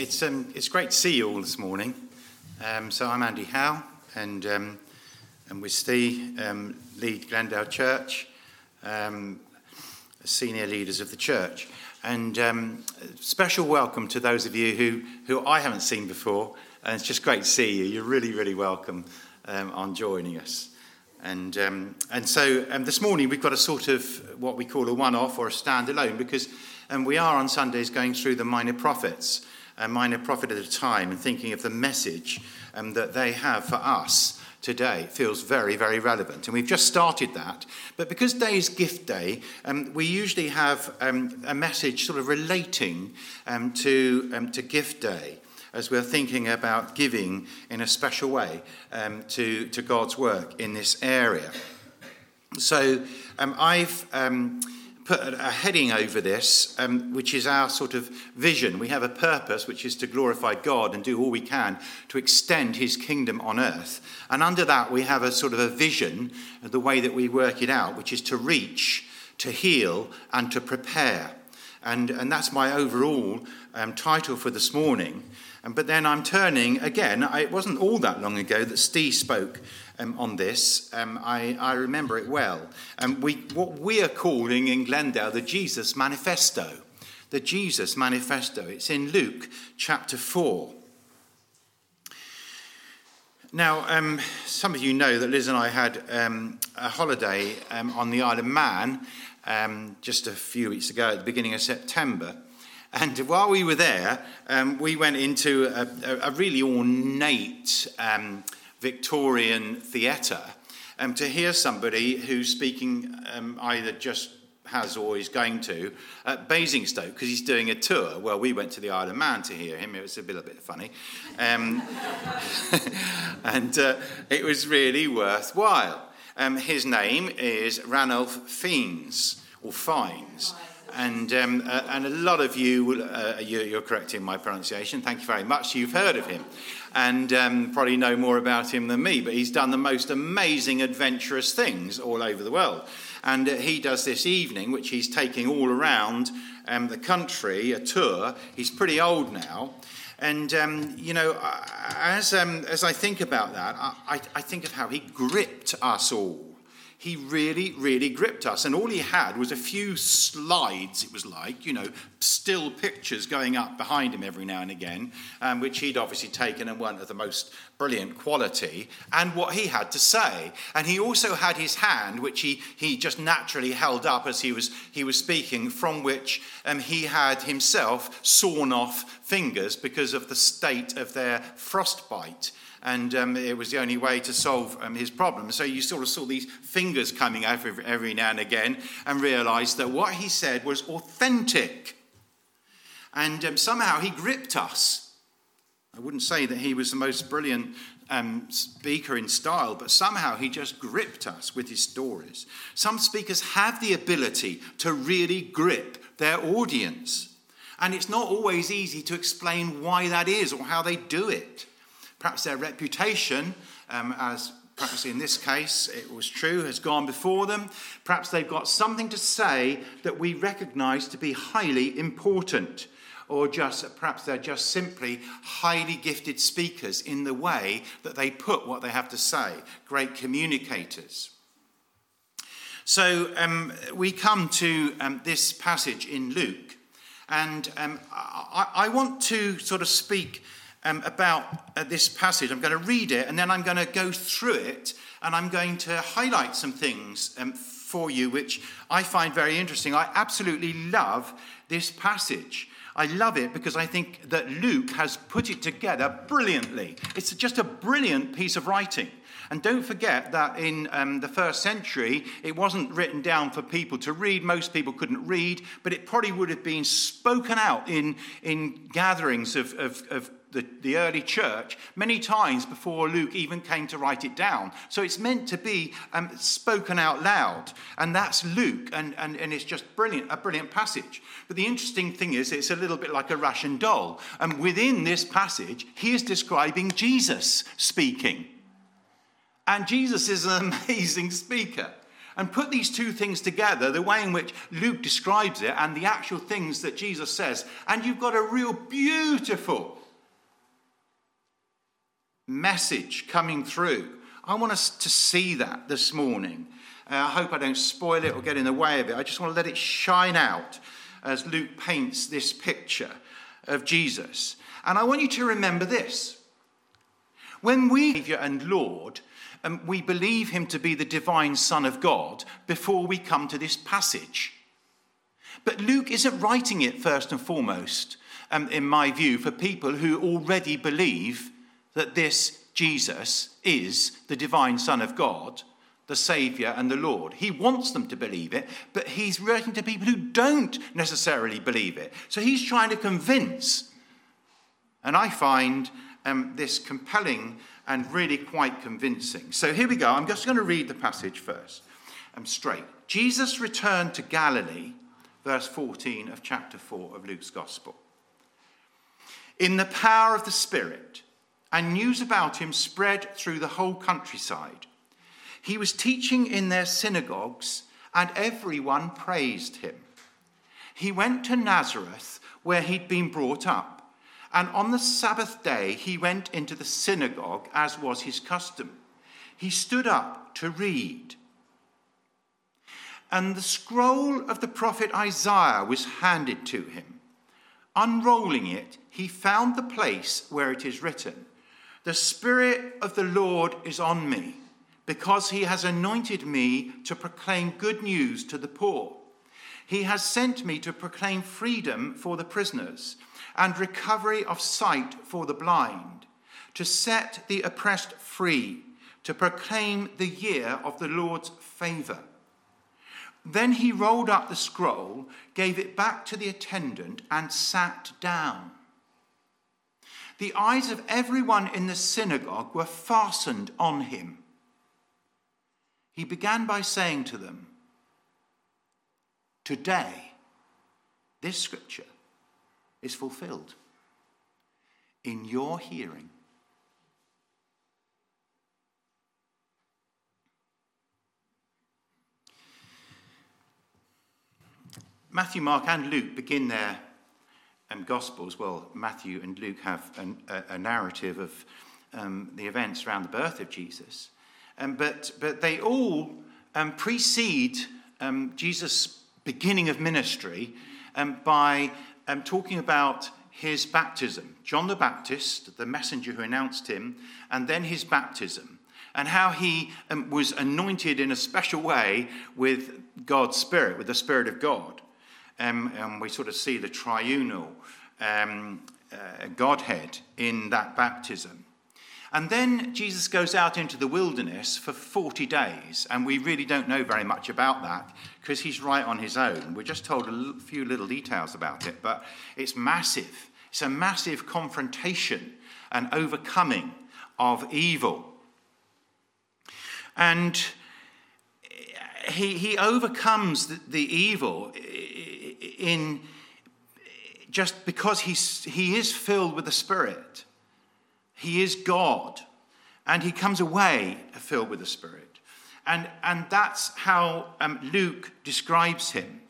it's, um, it's great to see you all this morning. Um, so I'm Andy How, and, um, and with Steve, um, lead Glendale Church, um, senior leaders of the church. And um, special welcome to those of you who, who I haven't seen before. And it's just great to see you. You're really, really welcome on joining us. And, and so this morning we've got a sort of what we call a one off or a standalone because um, we are on Sundays going through the minor prophets a minor prophet at a time and thinking of the message um, that they have for us today feels very, very relevant. And we've just started that. But because Day is Gift Day, um, we usually have um, a message sort of relating um, to, um, to Gift Day as we're thinking about giving in a special way um, to, to God's work in this area. So I've put a heading over this, um, which is our sort of vision. We have a purpose, which is to glorify God and do all we can to extend his kingdom on earth. And under that, we have a sort of a vision, the way that we work it out, which is to reach, to heal, and to prepare. And, and that's my overall um, title for this morning. Um, but then I'm turning again. it wasn't all that long ago that Steve spoke um, on this. Um, I, I, remember it well. Um, we, what we are calling in Glendale the Jesus Manifesto. The Jesus Manifesto. It's in Luke chapter 4. Now, um, some of you know that Liz and I had um, a holiday um, on the Isle of Man just a few weeks ago at the beginning of September. And while we were there, um, we went into a, a, really ornate um, Victorian theatre um, to hear somebody who's speaking um, either just has or is going to at Basingstoke because he's doing a tour. Well, we went to the Isle of Man to hear him. It was a a bit funny. Um, and uh, it was really worthwhile. Um, his name is Ranulph Fiennes, or Fines. And, um, uh, and a lot of you, uh, you, are correcting my pronunciation. Thank you very much. You've heard of him and um, probably know more about him than me, but he's done the most amazing, adventurous things all over the world. And uh, he does this evening, which he's taking all around um, the country, a tour. He's pretty old now. And, um, you know, as, um, as I think about that, I, I think of how he gripped us all he really, really gripped us. And all he had was a few slides, it was like, you know, still pictures going up behind him every now and again, um, which he'd obviously taken and weren't of the most brilliant quality, and what he had to say. And he also had his hand, which he, he just naturally held up as he was, he was speaking, from which um, he had himself sawn off fingers because of the state of their frostbite and um, it was the only way to solve um, his problem. So you sort of saw these fingers coming out every, every now and again and realized that what he said was authentic. And um, somehow he gripped us. I wouldn't say that he was the most brilliant um, speaker in style, but somehow he just gripped us with his stories. Some speakers have the ability to really grip their audience. And it's not always easy to explain why that is or how they do it. Perhaps their reputation, um, as perhaps in this case it was true, has gone before them. Perhaps they've got something to say that we recognize to be highly important. Or just perhaps they're just simply highly gifted speakers in the way that they put what they have to say, great communicators. So um, we come to um, this passage in Luke, and um, I, I, want to sort of speak um, about uh, this passage. I'm going to read it and then I'm going to go through it and I'm going to highlight some things um, for you which I find very interesting. I absolutely love this passage. I love it because I think that Luke has put it together brilliantly. It's just a brilliant piece of writing. And don't forget that in um, the first century, it wasn't written down for people to read. Most people couldn't read, but it probably would have been spoken out in, in gatherings of, of, of the, the early church many times before Luke even came to write it down. So it's meant to be um, spoken out loud. And that's Luke, and, and, and it's just brilliant, a brilliant passage. But the interesting thing is, it's a little bit like a Russian doll. And within this passage, he is describing Jesus speaking. And Jesus is an amazing speaker. and put these two things together, the way in which Luke describes it and the actual things that Jesus says, and you've got a real beautiful message coming through. I want us to see that this morning. Uh, I hope I don't spoil it or get in the way of it. I just want to let it shine out as Luke paints this picture of Jesus. And I want you to remember this. When we, Savior and Lord, um, we believe him to be the divine Son of God before we come to this passage. But Luke isn't writing it first and foremost, um, in my view, for people who already believe that this Jesus is the divine Son of God, the Saviour and the Lord. He wants them to believe it, but he's writing to people who don't necessarily believe it. So he's trying to convince. And I find um, this compelling and really quite convincing. So here we go. I'm just going to read the passage first. I'm um, straight. Jesus returned to Galilee, verse 14 of chapter 4 of Luke's Gospel. In the power of the Spirit, and news about him spread through the whole countryside. He was teaching in their synagogues, and everyone praised him. He went to Nazareth, where he'd been brought up and on the Sabbath day, he went into the synagogue, as was his custom. He stood up to read. And the scroll of the prophet Isaiah was handed to him. Unrolling it, he found the place where it is written The Spirit of the Lord is on me, because he has anointed me to proclaim good news to the poor. He has sent me to proclaim freedom for the prisoners and recovery of sight for the blind, to set the oppressed free, to proclaim the year of the Lord's favour. Then he rolled up the scroll, gave it back to the attendant, and sat down. The eyes of everyone in the synagogue were fastened on him. He began by saying to them, Today, this scripture is fulfilled in your hearing. Matthew, Mark, and Luke begin their um, Gospels. Well, Matthew and Luke have an, a, a, narrative of um, the events around the birth of Jesus. Um, but, but they all um, precede um, Jesus' beginning of ministry um, by talking about his baptism. John the Baptist, the messenger who announced him, and then his baptism, and how he was anointed in a special way with God's Spirit, with the Spirit of God. Um, and we sort of see the triunal um, uh, Godhead in that baptism. And then Jesus goes out into the wilderness for 40 days, and we really don't know very much about that because he's right on his own. We're just told a few little details about it, but it's massive. It's a massive confrontation and overcoming of evil. And he, he overcomes the, the evil in just because he's, he is filled with the Spirit. He is God. And he comes away filled with the Spirit. And, and that's how um, Luke describes him.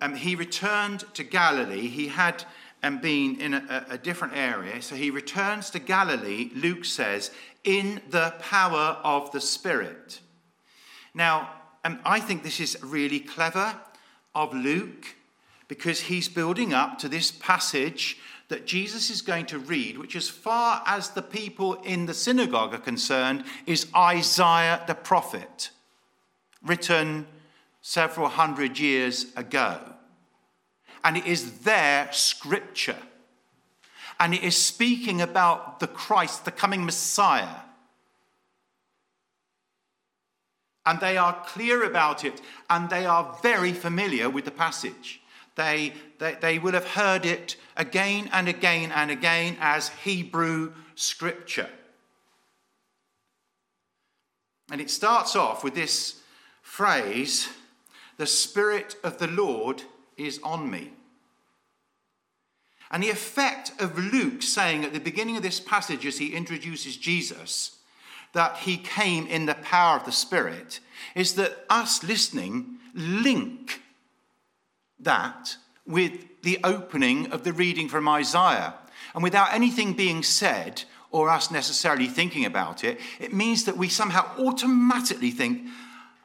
Um, he returned to Galilee. He had um, been in a, a different area. So he returns to Galilee, Luke says, in the power of the Spirit. Now, um, I think this is really clever of Luke because he's building up to this passage that Jesus is going to read, which, as far as the people in the synagogue are concerned, is Isaiah the prophet, written several hundred years ago. And it is their scripture. And it is speaking about the Christ, the coming Messiah. And they are clear about it, and they are very familiar with the passage. They, they, they will have heard it again and again and again as Hebrew scripture. And it starts off with this phrase The Spirit of the Lord is on me. And the effect of Luke saying at the beginning of this passage, as he introduces Jesus, that he came in the power of the Spirit is that us listening link that with the opening of the reading from Isaiah. And without anything being said or us necessarily thinking about it, it means that we somehow automatically think,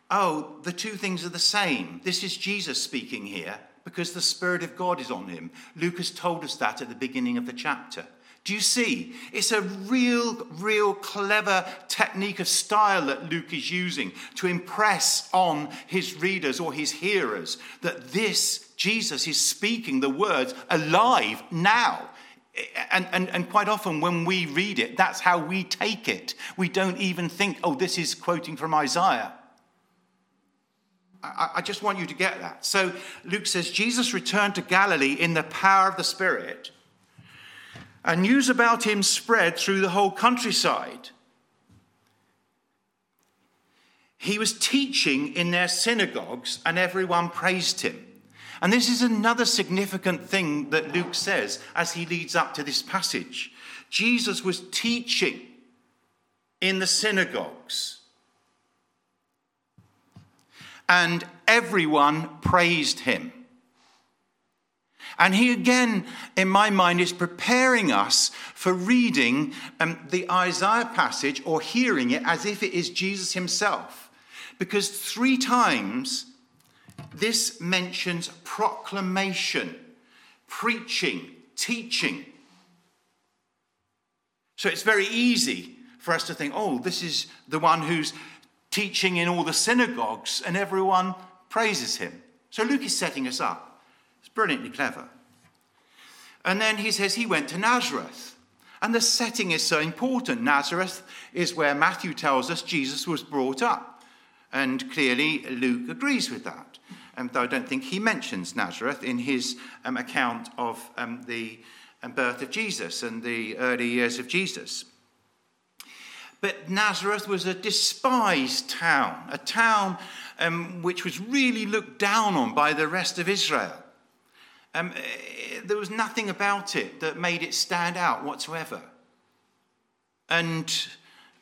oh, the two things are the same. This is Jesus speaking here because the Spirit of God is on him. Luke has told us that at the beginning of the chapter. Do you see? It's a real, real clever technique of style that Luke is using to impress on his readers or his hearers that this Jesus is speaking the words alive now. And, and, and quite often, when we read it, that's how we take it. We don't even think, oh, this is quoting from Isaiah. I, I just want you to get that. So Luke says Jesus returned to Galilee in the power of the Spirit and news about him spread through the whole countryside. He was teaching in their synagogues, and everyone praised him. And this is another significant thing that Luke says as he leads up to this passage. Jesus was teaching in the synagogues, and everyone praised him. And he again, in my mind, is preparing us for reading um, the Isaiah passage or hearing it as if it is Jesus himself. Because three times this mentions proclamation, preaching, teaching. So it's very easy for us to think, oh, this is the one who's teaching in all the synagogues and everyone praises him. So Luke is setting us up. It's brilliantly clever. And then he says he went to Nazareth. And the setting is so important. Nazareth is where Matthew tells us Jesus was brought up. And clearly, Luke agrees with that. Um, though I don't think he mentions Nazareth in his um, account of um, the um, birth of Jesus and the early years of Jesus. But Nazareth was a despised town, a town um, which was really looked down on by the rest of Israel. Um, eh, there was nothing about it that made it stand out whatsoever. And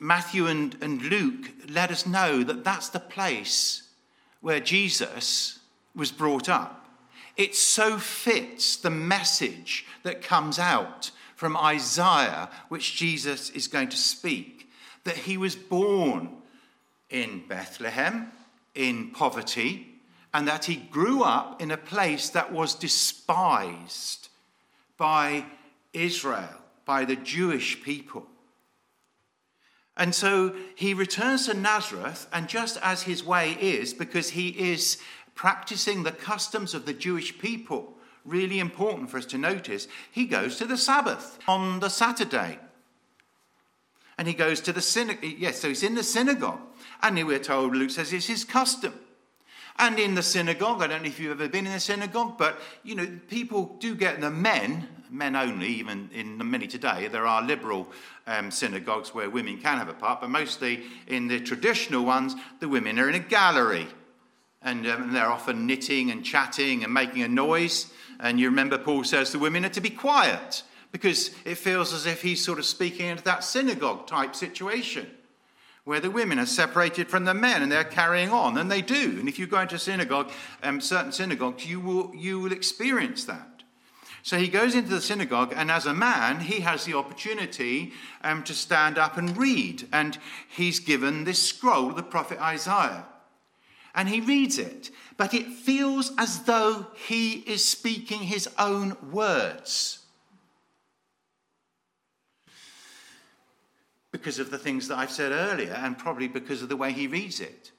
Matthew and, and Luke let us know that that's the place where Jesus was brought up. It so fits the message that comes out from Isaiah, which Jesus is going to speak, that he was born in Bethlehem in poverty and that he grew up in a place that was despised by Israel, by the Jewish people. And so he returns to Nazareth, and just as his way is, because he is practicing the customs of the Jewish people, really important for us to notice, he goes to the Sabbath on the Saturday. And he goes to the synagogue. Yes, so he's in the synagogue. And we're told, Luke says, it's his custom. And in the synagogue, I don't know if you've ever been in a synagogue, but you know, people do get the men, men only, even in many today. There are liberal um, synagogues where women can have a part, but mostly in the traditional ones, the women are in a gallery. And um, they're often knitting and chatting and making a noise. And you remember Paul says the women are to be quiet because it feels as if he's sort of speaking into that synagogue type situation where the women are separated from the men and they're carrying on, and they do. And if you go into a synagogue, um, certain synagogues, you will, you will experience that. So he goes into the synagogue, and as a man, he has the opportunity um, to stand up and read. And he's given this scroll of the prophet Isaiah. And he reads it, but it feels as though he is speaking his own words. Because of the things that I've said earlier and probably because of the way he reads it.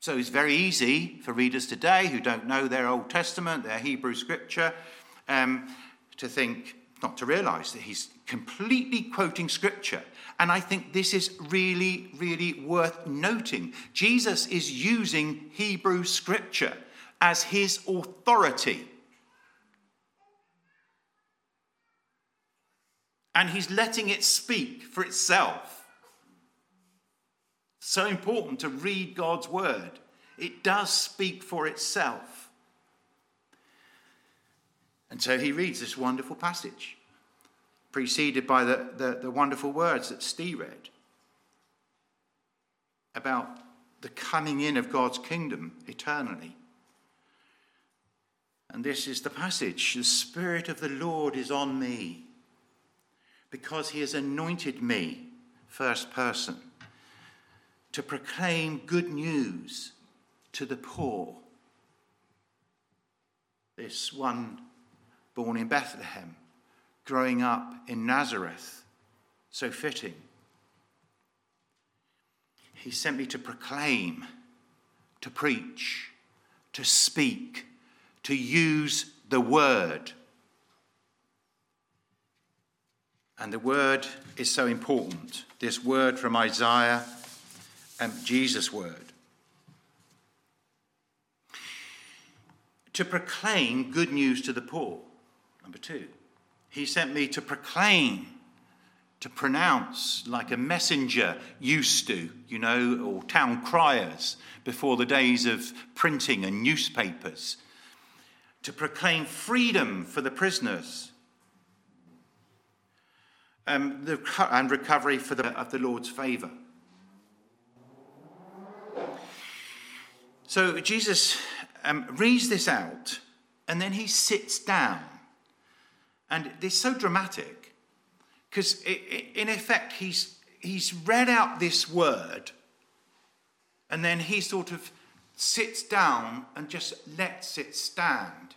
So it's very easy for readers today who don't know their Old Testament, their Hebrew scripture, um, to think, not to realize that he's completely quoting scripture. And I think this is really, really worth noting. Jesus is using Hebrew scripture as his authority and he's letting it speak for itself. So important to read God's word. It does speak for itself. And so he reads this wonderful passage, preceded by the, the, the wonderful words that Steve read. about the coming in of God's kingdom eternally. And this is the passage The Spirit of the Lord is on me because he has anointed me, first person, to proclaim good news to the poor. This one born in Bethlehem, growing up in Nazareth, so fitting. He sent me to proclaim, to preach, to speak, to use the word. And the word is so important. This word from Isaiah and Jesus' word. To proclaim good news to the poor. Number two, he sent me to proclaim, to pronounce like a messenger used to, you know, or town criers before the days of printing and newspapers, to proclaim freedom for the prisoners um, the, and recovery for the, of the Lord's favour. So Jesus um, reads this out and then he sits down and it's so dramatic because, in effect, he's, he's read out this word and then he sort of sits down and just lets it stand.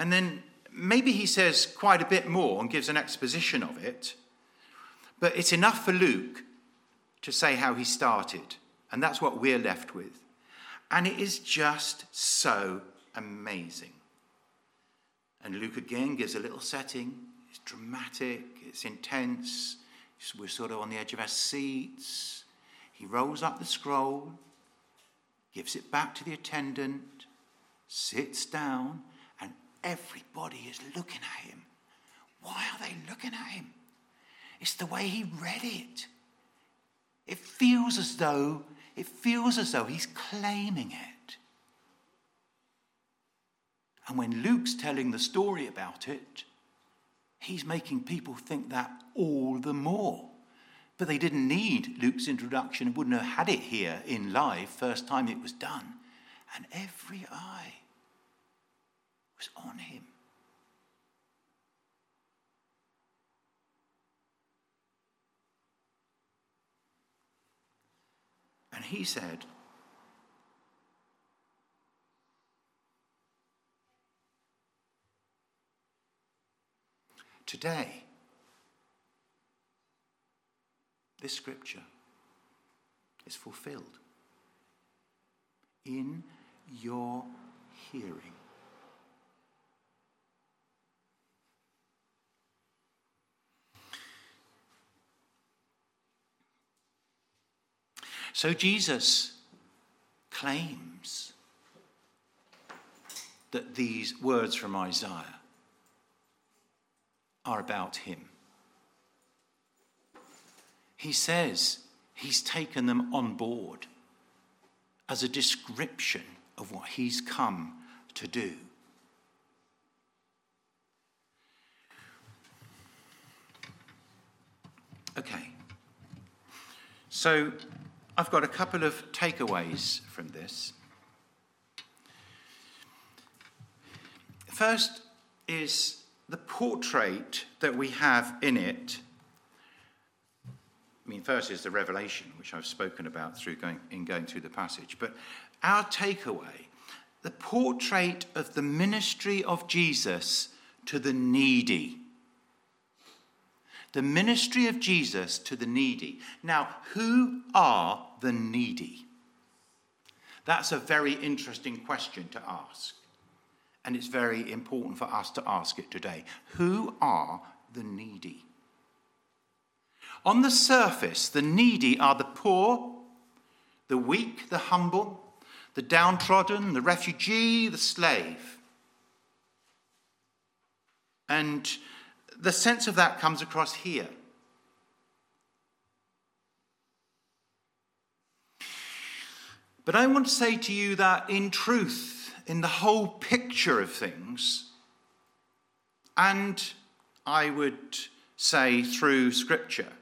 And then maybe he says quite a bit more and gives an exposition of it, but it's enough for Luke to say how he started. And that's what we're left with. And it is just so amazing. And Luke again gives a little setting. It's dramatic, it's intense. We're sort of on the edge of our seats. He rolls up the scroll, gives it back to the attendant, sits down, everybody is looking at him. Why are they looking at him? It's the way he read it. It feels as though it feels as though he's claiming it. And when Luke's telling the story about it, he's making people think that all the more. But they didn't need Luke's introduction and wouldn't have had it here in live first time it was done. And every eye was on him. And he said, Today, this scripture is fulfilled in your hearing. So Jesus claims that these words from Isaiah are about him. He says he's taken them on board as a description of what he's come to do. Okay. So I've got a couple of takeaways from this. First is the portrait that we have in it. I mean, first is the revelation, which I've spoken about through going, in going through the passage. But our takeaway, the portrait of the ministry of Jesus to the needy the ministry of Jesus to the needy. Now, who are the needy? That's a very interesting question to ask. And it's very important for us to ask it today. Who are the needy? On the surface, the needy are the poor, the weak, the humble, the downtrodden, the refugee, the slave. And the sense of that comes across here. But I want to say to you that in truth, in the whole picture of things, and I would say through Scripture.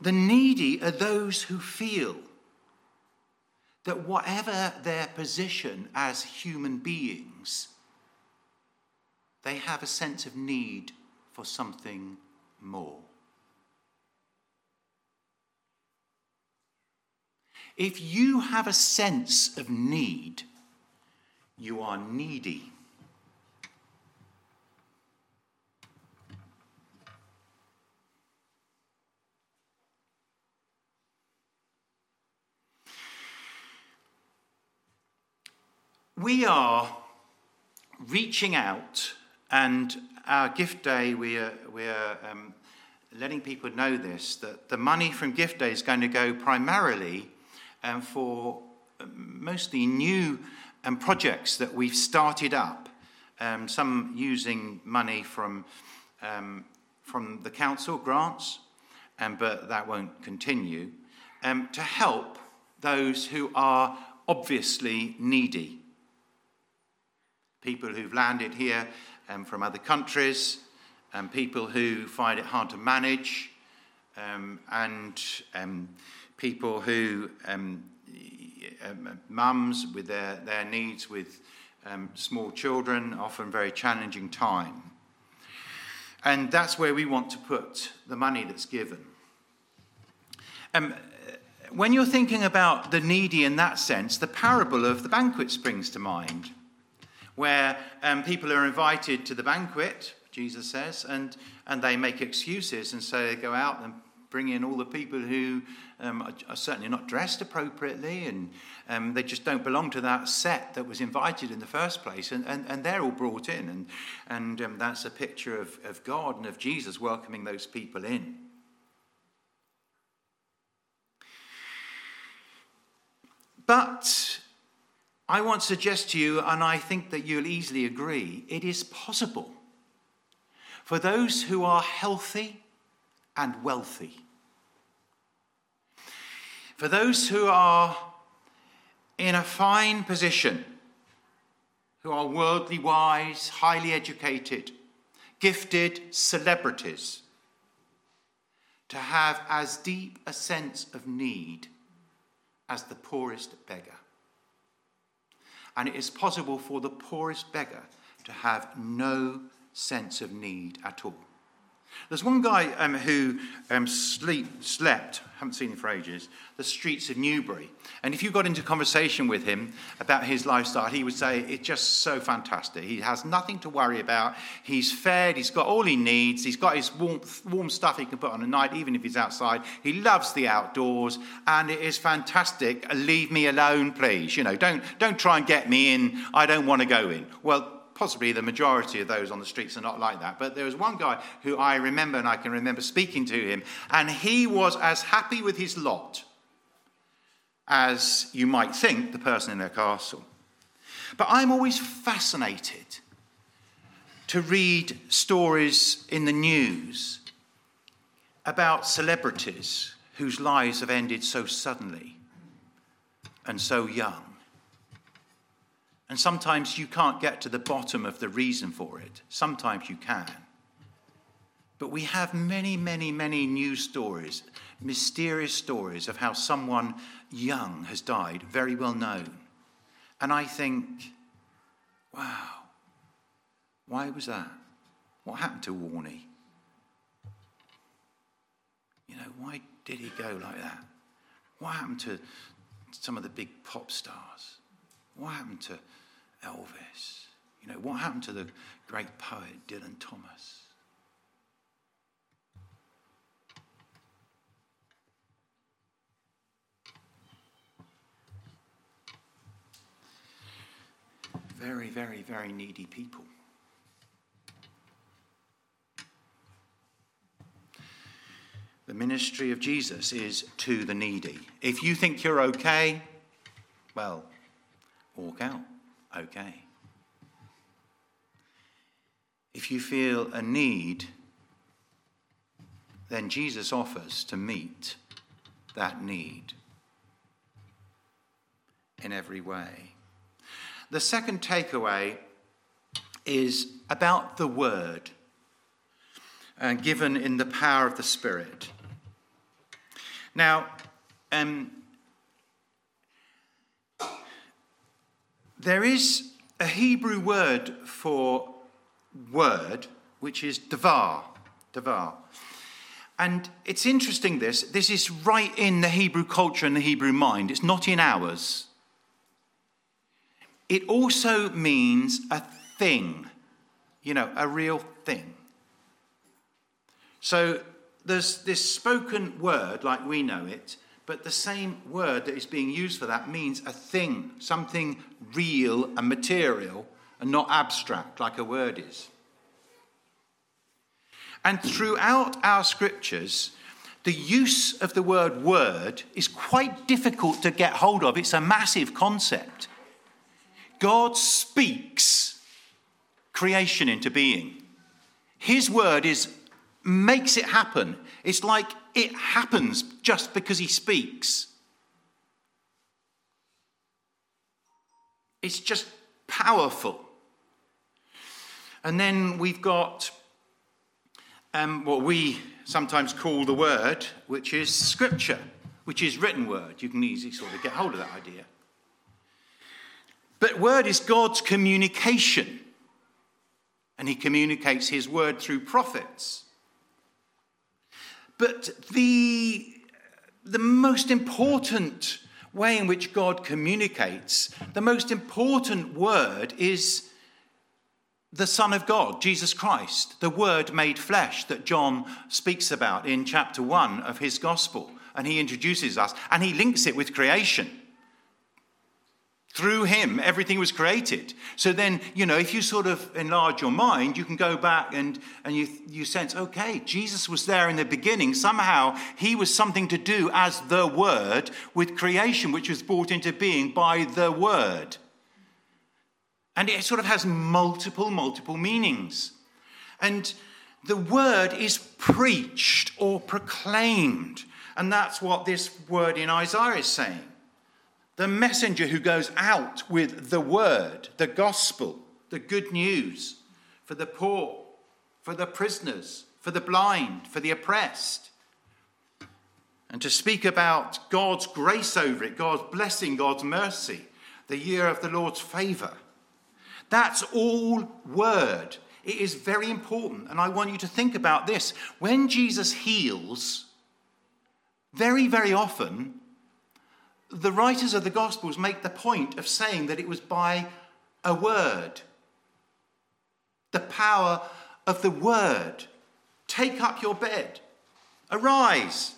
The needy are those who feel that whatever their position as human beings, they have a sense of need for something more. If you have a sense of need, you are needy. We are reaching out, and our gift day, we are, we are um, letting people know this that the money from gift day is going to go primarily um, for um, mostly new um, projects that we've started up, um, some using money from, um, from the council grants, but that won't continue, to help those who are obviously needy. People who've landed here from other countries, and people who find it hard to manage, and people who, um, um, mums with their, their needs with um, small children, often very challenging time. And that's where we want to put the money that's given. Um, when you're thinking about the needy in that sense, the parable of the banquet springs to mind, where um, people are invited to the banquet, Jesus says, and, and they make excuses, and so they go out and bring in all the people who um, are, are, certainly not dressed appropriately and um, they just don't belong to that set that was invited in the first place. And, and, and they're all brought in. And, and um, that's a picture of, of God and of Jesus welcoming those people in. But I want to suggest to you, and I think that you'll easily agree, it is possible for those who are healthy and wealthy. For those who are in a fine position, who are worldly wise, highly educated, gifted celebrities, to have as deep a sense of need as the poorest beggar. And it is possible for the poorest beggar to have no sense of need at all. There's one guy um, who um, sleep, slept, haven't seen him for ages, the streets of Newbury. And if you got into conversation with him about his lifestyle, he would say, It's just so fantastic. He has nothing to worry about. He's fed, he's got all he needs, he's got his warm, warm stuff he can put on at night, even if he's outside. He loves the outdoors, and it is fantastic. Leave me alone, please. You know, don't, don't try and get me in. I don't want to go in. Well, possibly the majority of those on the streets are not like that. But there was one guy who I remember, and I can remember speaking to him, and he was as happy with his lot as you might think the person in their castle. But I'm always fascinated to read stories in the news about celebrities whose lives have ended so suddenly and so young. And sometimes you can't get to the bottom of the reason for it. Sometimes you can. But we have many, many, many news stories, mysterious stories of how someone young has died, very well known. And I think, wow, why was that? What happened to Warney? You know, why did he go like that? What happened to some of the big pop stars? What happened to Elvis? You know, what happened to the great poet Dylan Thomas? Very, very, very needy people. The ministry of Jesus is to the needy. If you think you're okay, well, walk out okay. If you feel a need, then Jesus offers to meet that need in every way. The second takeaway is about the word uh, given in the power of the Spirit. Now, um, there is a Hebrew word for word, which is davar. Davar. And it's interesting this. This is right in the Hebrew culture and the Hebrew mind. It's not in ours. It also means a thing, you know, a real thing. So there's this spoken word, like we know it, but the same word that is being used for that means a thing, something real and material, and not abstract like a word is. And throughout our scriptures, the use of the word word is quite difficult to get hold of. It's a massive concept. God speaks creation into being. His word is makes it happen. It's like it happens just because he speaks. It's just powerful. And then we've got um, what we sometimes call the word, which is scripture, which is written word. You can easily sort of get hold of that idea. But word is God's communication. And he communicates his word through prophets. But the, the most important way in which God communicates, the most important word is the Son of God, Jesus Christ, the Word made flesh that John speaks about in chapter 1 of his Gospel. And he introduces us and he links it with creation. Through him, everything was created. So then, you know, if you sort of enlarge your mind, you can go back and, and you, you sense, okay, Jesus was there in the beginning. Somehow he was something to do as the Word with creation, which was brought into being by the Word. And it sort of has multiple, multiple meanings. And the Word is preached or proclaimed. And that's what this word in Isaiah is saying the messenger who goes out with the word, the gospel, the good news for the poor, for the prisoners, for the blind, for the oppressed. And to speak about God's grace over it, God's blessing, God's mercy, the year of the Lord's favor. That's all word. It is very important. And I want you to think about this. When Jesus heals, very, very often, the writers of the Gospels make the point of saying that it was by a word. The power of the word. Take up your bed. Arise.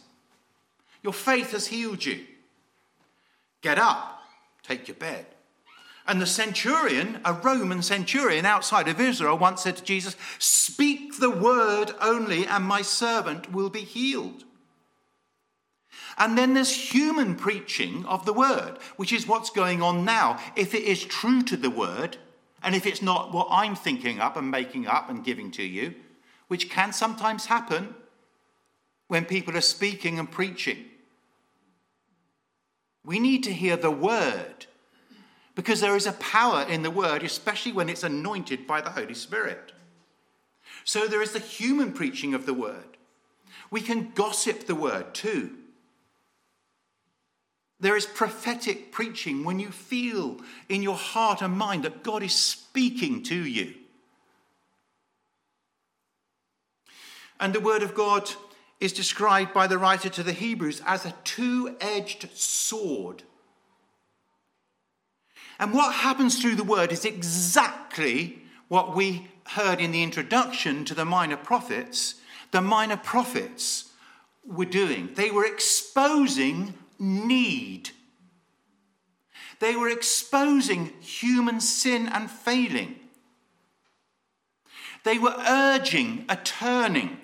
Your faith has healed you. Get up. Take your bed. And the centurion, a Roman centurion outside of Israel, once said to Jesus, Speak the word only, and my servant will be healed. And then there's human preaching of the word, which is what's going on now. If it is true to the word, and if it's not what I'm thinking up and making up and giving to you, which can sometimes happen when people are speaking and preaching. We need to hear the word because there is a power in the word, especially when it's anointed by the Holy Spirit. So there is the human preaching of the word. We can gossip the word too. There is prophetic preaching when you feel in your heart and mind that God is speaking to you. And the Word of God is described by the writer to the Hebrews as a two edged sword. And what happens through the Word is exactly what we heard in the introduction to the minor prophets. The minor prophets were doing, they were exposing need. They were exposing human sin and failing. They were urging a turning,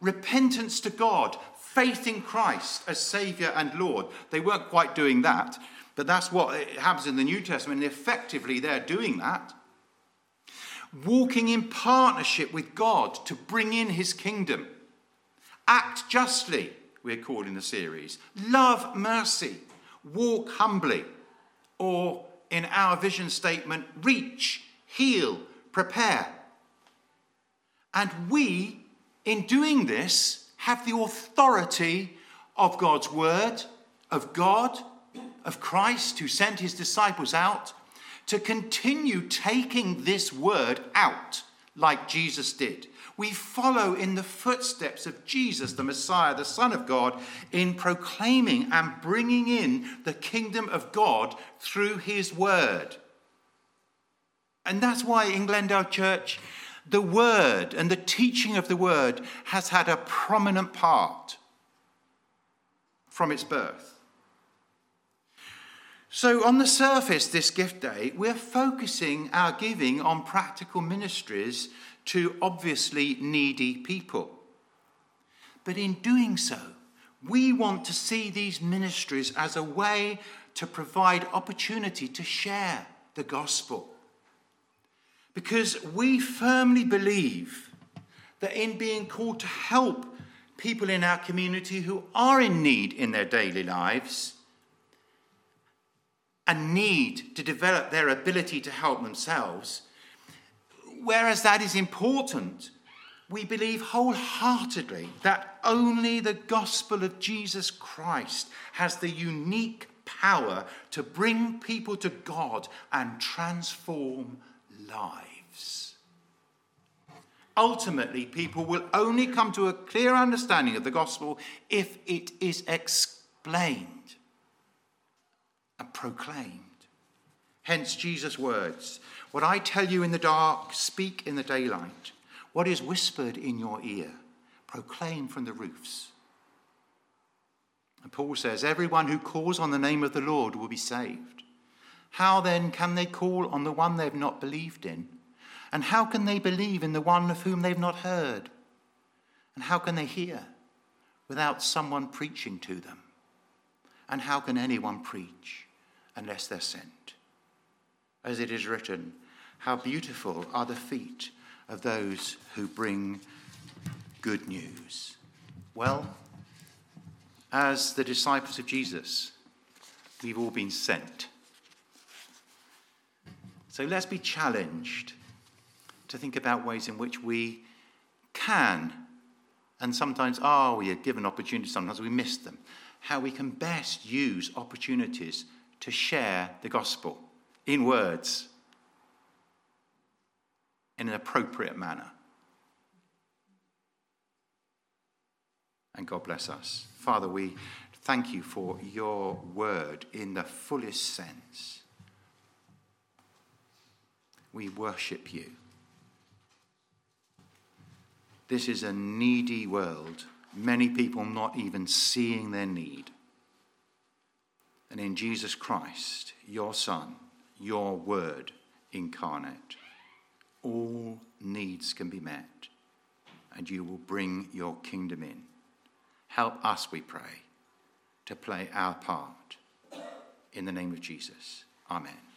repentance to God, faith in Christ as Saviour and Lord. They weren't quite doing that, but that's what happens in the New Testament, and effectively they're doing that. Walking in partnership with God to bring in his kingdom. Act justly, we're calling the series. Love mercy, walk humbly, or in our vision statement, reach, heal, prepare. And we, in doing this, have the authority of God's word, of God, of Christ who sent his disciples out, to continue taking this word out like Jesus did. We follow in the footsteps of Jesus, the Messiah, the Son of God, in proclaiming and bringing in the kingdom of God through his word. And that's why in Glendale Church, the word and the teaching of the word has had a prominent part from its birth. So, on the surface, this gift day, we're focusing our giving on practical ministries to obviously needy people. But in doing so, we want to see these ministries as a way to provide opportunity to share the gospel. Because we firmly believe that in being called to help people in our community who are in need in their daily lives and need to develop their ability to help themselves, whereas that is important, we believe wholeheartedly that only the gospel of Jesus Christ has the unique power to bring people to God and transform lives. Ultimately, people will only come to a clear understanding of the gospel if it is explained and proclaimed. Hence Jesus' words What I tell you in the dark, speak in the daylight. What is whispered in your ear, proclaim from the roofs. And Paul says, Everyone who calls on the name of the Lord will be saved. How then can they call on the one they've not believed in? And how can they believe in the one of whom they've not heard? And how can they hear without someone preaching to them? And how can anyone preach unless they're sent? As it is written, How beautiful are the feet of those who bring good news. Well, as the disciples of Jesus, we've all been sent. So let's be challenged to think about ways in which we can, and sometimes are we are given opportunities, sometimes we miss them, how we can best use opportunities to share the gospel in words in an appropriate manner. And God bless us. Father, we thank you for your word in the fullest sense. We worship you. This is a needy world, many people not even seeing their need. And in Jesus Christ, your Son, your Word incarnate, all needs can be met, and you will bring your kingdom in. Help us, we pray, to play our part. In the name of Jesus. Amen.